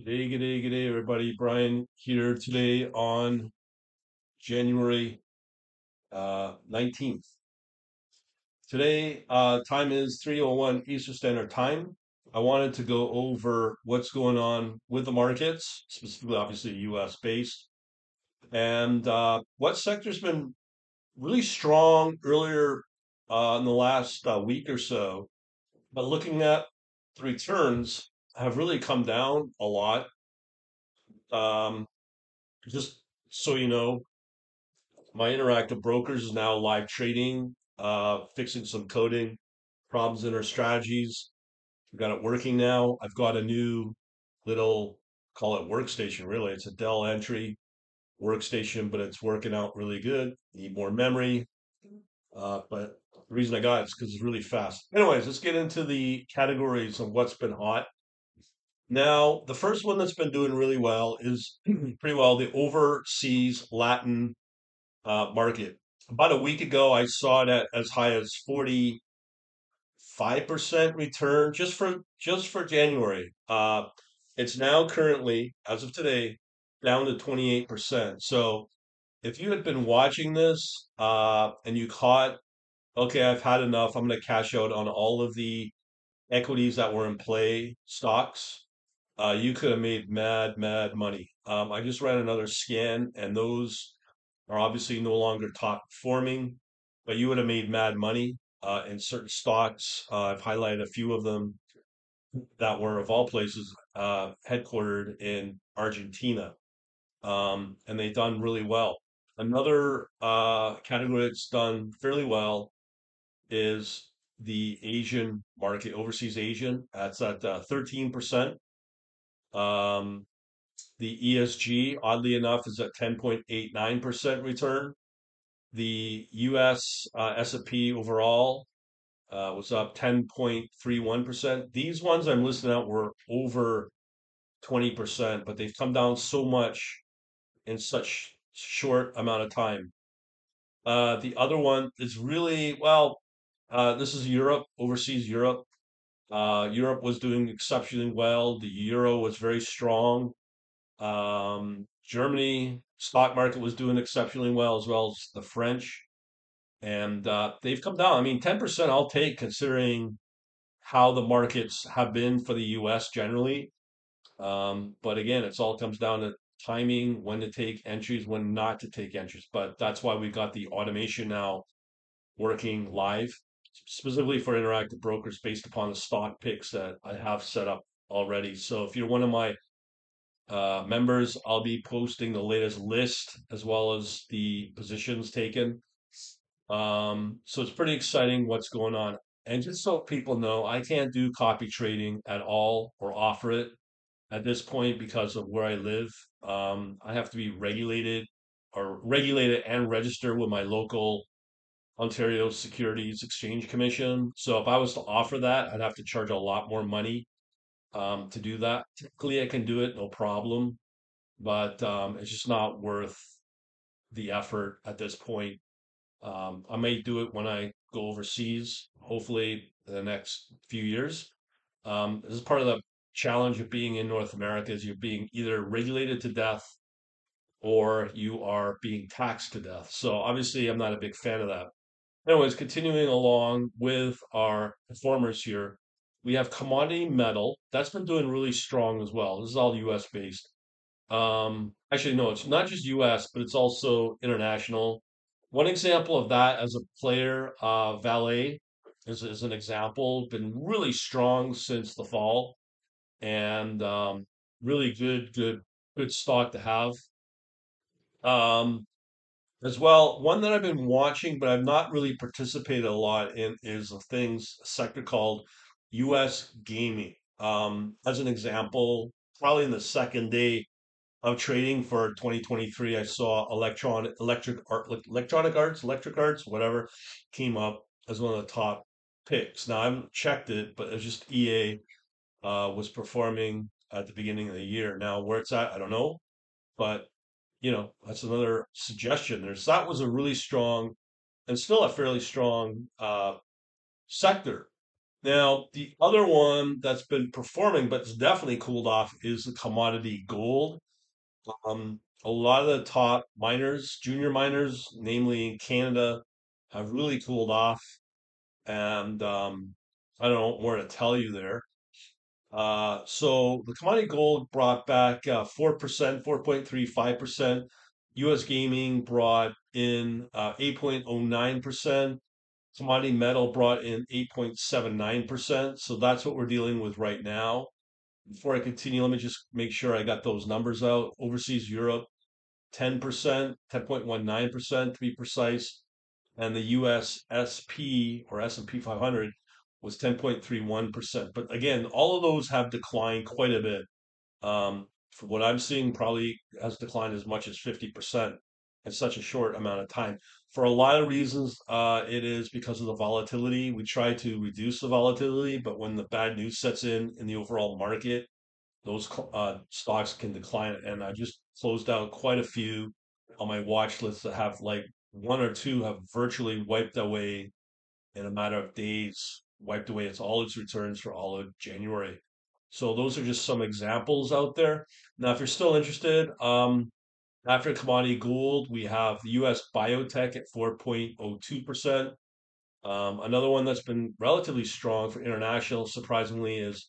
G'day, g'day, g'day, everybody. Brian here today on January uh, 19th. Today, uh, time is 3:01 Eastern Standard Time. I wanted to go over what's going on with the markets, specifically, obviously, U.S. based, and uh, what sector's been really strong earlier uh, in the last uh, week or so. But looking at the returns, have really come down a lot. Um, just so you know, my interactive brokers is now live trading, uh, fixing some coding problems in our strategies. We've got it working now. I've got a new little, call it workstation, really. It's a Dell entry workstation, but it's working out really good. Need more memory. Uh, but the reason I got it is because it's really fast. Anyways, let's get into the categories of what's been hot. Now, the first one that's been doing really well is pretty well the overseas Latin uh, market. About a week ago, I saw it at as high as 45% return just for just for January. Uh, it's now currently, as of today, down to 28%. So if you had been watching this uh, and you caught, okay, I've had enough, I'm going to cash out on all of the equities that were in play stocks, uh, you could have made mad, mad money. Um, I just ran another scan, and those are obviously no longer top performing, but you would have made mad money uh, in certain stocks. Uh, I've highlighted a few of them that were, of all places, uh, headquartered in Argentina, um, and they've done really well. Another uh, category that's done fairly well is the Asian market, overseas Asian. That's at uh, 13%. Um, the ESG, oddly enough, is at 10.89% return. The US uh, S&P overall uh, was up 10.31%. These ones I'm listing out were over 20%, but they've come down so much in such short amount of time. Uh, the other one is really, well, uh, this is Europe, overseas Europe. Uh, Europe was doing exceptionally well. The euro was very strong. Um, Germany stock market was doing exceptionally well as well as the French, and uh, they've come down. I mean, 10% I'll take considering how the markets have been for the US generally. Um, but again, it's all comes down to timing, when to take entries, when not to take entries. But that's why we've got the automation now working live, specifically for interactive brokers based upon the stock picks that I have set up already. So if you're one of my uh, members, I'll be posting the latest list as well as the positions taken. Um, so it's pretty exciting what's going on. And just so people know, I can't do copy trading at all or offer it at this point because of where I live. Um, I have to be regulated or regulated and registered with my local Ontario Securities Exchange Commission. So if I was to offer that, I'd have to charge a lot more money um, to do that. Typically, I can do it, no problem, but um, it's just not worth the effort at this point. Um, I may do it when I go overseas, hopefully in the next few years. Um, this is part of the challenge of being in North America is you're being either regulated to death or you are being taxed to death. So obviously, I'm not a big fan of that. Anyways, continuing along with our performers here, we have commodity metal. That's been doing really strong as well. This is all US based. Um, actually, no, it's not just US, but it's also international. One example of that as a player, uh, Vale is, is an example, been really strong since the fall and um, really good, good, good stock to have. Um, as well, one that I've been watching, but I've not really participated a lot in, is a things a sector called U.S. gaming. Um, as an example, probably in the second day of trading for 2023, I saw electronic, electric art, electronic arts, electric arts, whatever, came up as one of the top picks. Now I haven't checked it, but it's just EA uh, was performing at the beginning of the year. Now where it's at, I don't know, but you know, that's another suggestion. There's that was a really strong and still a fairly strong uh, sector. Now, the other one that's been performing, but it's definitely cooled off, is the commodity gold. Um, a lot of the top miners, junior miners, namely in Canada, have really cooled off, and um, I don't know more to tell you there. Uh, so the commodity gold brought back uh, 4%, 4.35%. US gaming brought in uh, 8.09%. Commodity metal brought in 8.79%. So that's what we're dealing with right now. Before I continue, let me just make sure I got those numbers out. Overseas Europe, 10%, 10.19% to be precise. And the US SP or S&P 500 was 10.31%. But again, all of those have declined quite a bit. Um, from what I'm seeing, probably has declined as much as 50% in such a short amount of time. For a lot of reasons, uh, it is because of the volatility. We try to reduce the volatility, but when the bad news sets in in the overall market, those uh, stocks can decline. And I just closed out quite a few on my watch list that have like one or two have virtually wiped away in a matter of days, wiped away its all its returns for all of January. So those are just some examples out there. Now, if you're still interested, um, after commodity gold, we have the U.S. biotech at 4.02%. Um, another one that's been relatively strong for international, surprisingly, is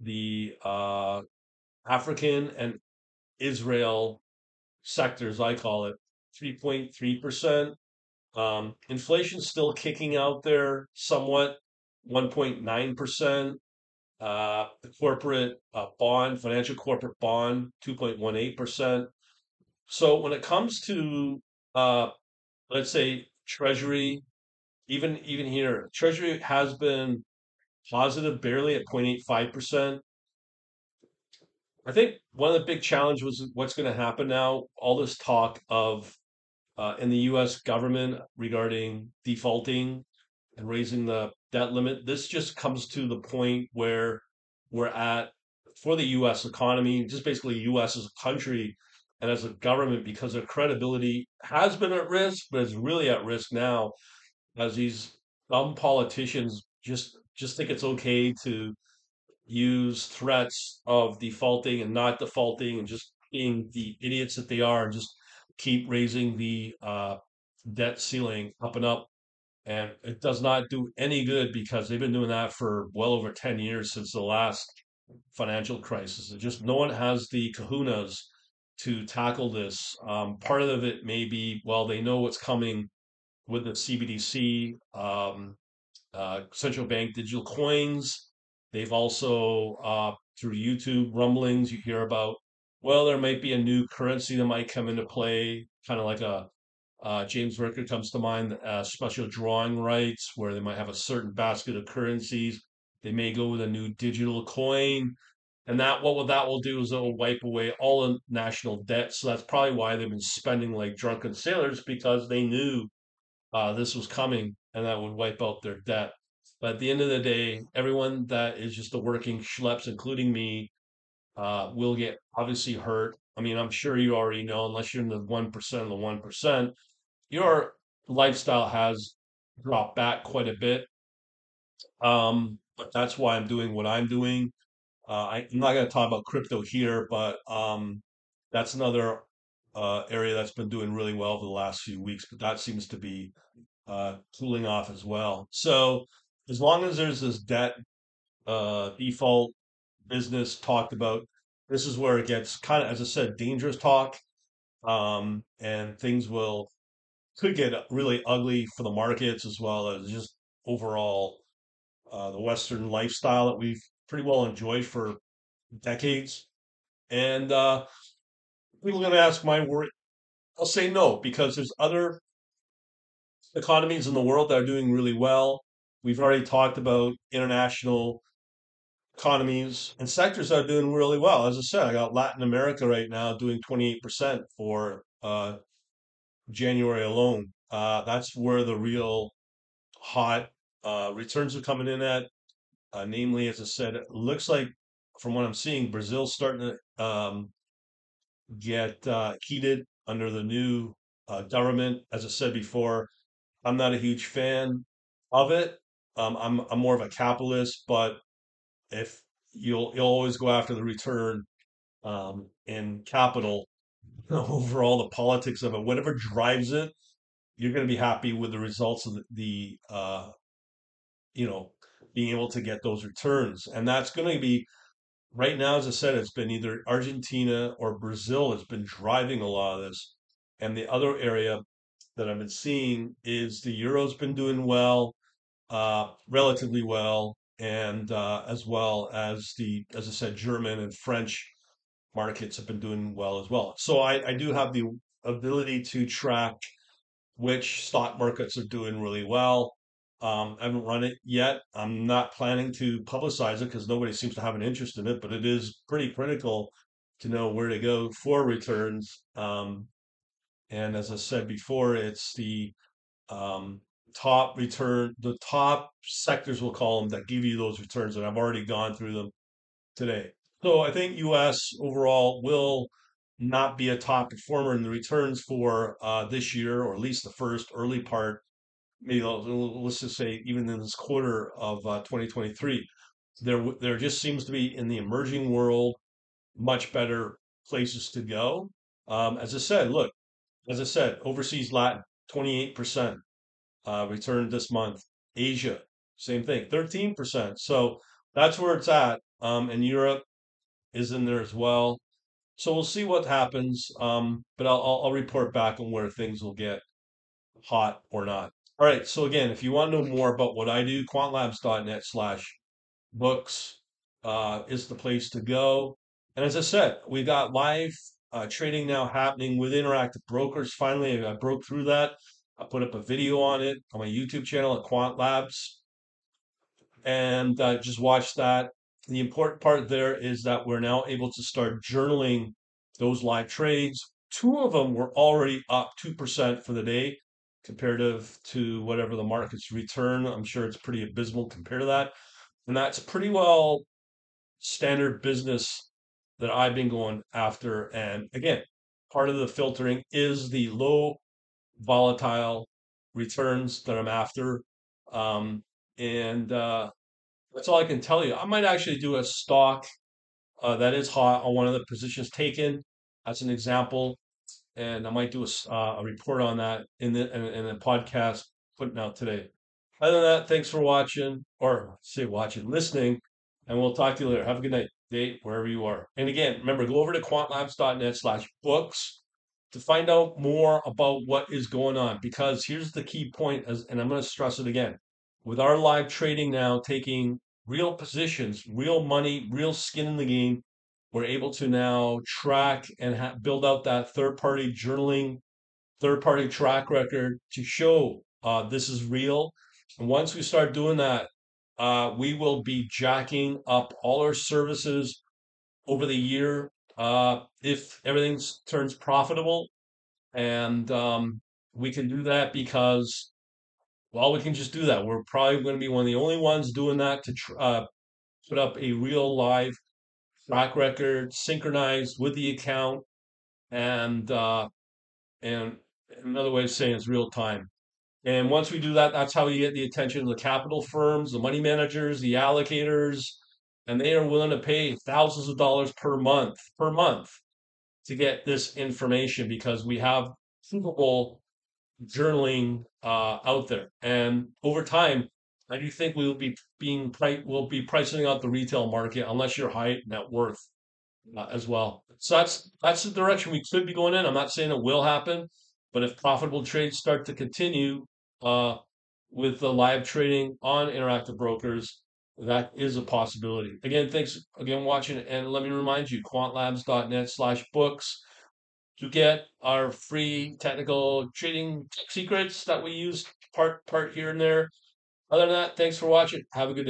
the uh, African and Israel sectors, I call it, 3.3%. Um, inflation's still kicking out there somewhat, 1.9%. Uh, the corporate uh, bond, financial corporate bond, 2.18%. So when it comes to, uh, let's say, Treasury, even even here, Treasury has been positive, barely at 0.85%. I think one of the big challenges was what's going to happen now. All this talk of uh, in the U.S. government regarding defaulting and raising the debt limit. This just comes to the point where we're at for the U.S. economy, just basically U.S. as a country and as a government, because their credibility has been at risk, but it's really at risk now as these dumb politicians just just think it's okay to use threats of defaulting and not defaulting and just being the idiots that they are and just keep raising the uh, debt ceiling up and up. And it does not do any good because they've been doing that for well over 10 years since the last financial crisis. Just no one has the kahunas to tackle this. Um, part of it may be, well, they know what's coming with the CBDC, um, uh, central bank digital coins. They've also, uh, through YouTube rumblings, you hear about, well, there might be a new currency that might come into play, kind of like a uh, James Ricker comes to mind, uh, special drawing rights, where they might have a certain basket of currencies. They may go with a new digital coin. And that what that will do is it will wipe away all the national debt. So that's probably why they've been spending like drunken sailors because they knew uh, this was coming and that would wipe out their debt. But at the end of the day, everyone that is just the working schleps, including me, uh, will get obviously hurt. I mean, I'm sure you already know, unless you're in the 1% of the 1%, your lifestyle has dropped back quite a bit. Um, but that's why I'm doing what I'm doing. Uh, I, am not going to talk about crypto here, but um, that's another uh, area that's been doing really well over the last few weeks. But that seems to be uh, cooling off as well. So as long as there's this debt uh, default business talked about, this is where it gets kind of, as I said, dangerous talk, um, and things will could get really ugly for the markets as well as just overall uh, the Western lifestyle that we've pretty well enjoyed for decades. And uh, people are going to ask my word. I'll say no because there's other economies in the world that are doing really well. We've already talked about international economies and sectors that are doing really well. As I said, I got Latin America right now doing 28% for uh, January alone. Uh, that's where the real hot uh, returns are coming in at. Uh, namely, as I said, it looks like from what I'm seeing, Brazil's starting to um, get uh, heated under the new uh, government. As I said before, I'm not a huge fan of it. Um, I'm I'm more of a capitalist, but if you'll you'll always go after the return um, in capital over all the politics of it, whatever drives it, you're going to be happy with the results of the, the uh, you know being able to get those returns, and that's going to be right now. As I said, it's been either Argentina or Brazil has been driving a lot of this, and the other area that I've been seeing is the euro's been doing well, uh, relatively well, and uh, as well as the, as I said, German and French markets have been doing well as well. So I, I do have the ability to track which stock markets are doing really well. Um, I haven't run it yet. I'm not planning to publicize it because nobody seems to have an interest in it, but it is pretty critical to know where to go for returns. Um, and as I said before, it's the um, top return, the top sectors, we'll call them, that give you those returns. And I've already gone through them today. So I think US overall will not be a top performer in the returns for uh, this year, or at least the first early part, maybe let's just say even in this quarter of uh, 2023. There, there just seems to be in the emerging world much better places to go. Um, as I said, look, as I said, overseas Latin, 28% uh, returned this month. Asia, same thing, 13%. So that's where it's at. Um, and Europe is in there as well. So we'll see what happens. Um, but I'll, I'll, report back on where things will get hot or not. All right. So again, if you want to know more about what I do, quantlabs.net slash books uh, is the place to go. And as I said, we got live uh, trading now happening with Interactive Brokers. Finally, I broke through that. I put up a video on it on my YouTube channel at Quant Labs, and uh, just watch that. The important part there is that we're now able to start journaling those live trades. Two of them were already up 2% for the day comparative to whatever the market's return. I'm sure it's pretty abysmal compared to that. And that's pretty well standard business that I've been going after. And again, part of the filtering is the low volatile returns that I'm after. Um, and uh, that's all I can tell you. I might actually do a stock uh, that is hot on one of the positions taken as an example. And I might do a, uh, a report on that in the in, in podcast putting out today. Other than that, thanks for watching, or say watching, listening, and we'll talk to you later. Have a good night, day, wherever you are. And again, remember, go over to quantlabs.net slash books to find out more about what is going on. Because here's the key point, as, and I'm going to stress it again. With our live trading now taking real positions, real money, real skin in the game, we're able to now track and ha- build out that third party journaling, third party track record to show uh, this is real and once we start doing that, uh, we will be jacking up all our services over the year uh, if everything turns profitable. And um, we can do that because, well, we can just do that. We're probably going to be one of the only ones doing that to tr- uh, put up a real live track record synchronized with the account. And, uh, and another way of saying it's real time. And once we do that, that's how you get the attention of the capital firms, the money managers, the allocators, and they are willing to pay thousands of dollars per month per month to get this information because we have provable journaling uh, out there. And over time, I do think we will be being pri- will be pricing out the retail market unless you're high net worth uh, as well. So that's that's the direction we could be going in. I'm not saying it will happen, but if profitable trades start to continue uh, with the live trading on Interactive Brokers, that is a possibility. Again, thanks again watching, and let me remind you, quantlabs.net slash books to get our free technical trading secrets that we use part part here and there. Other than that, thanks for watching. Have a good day.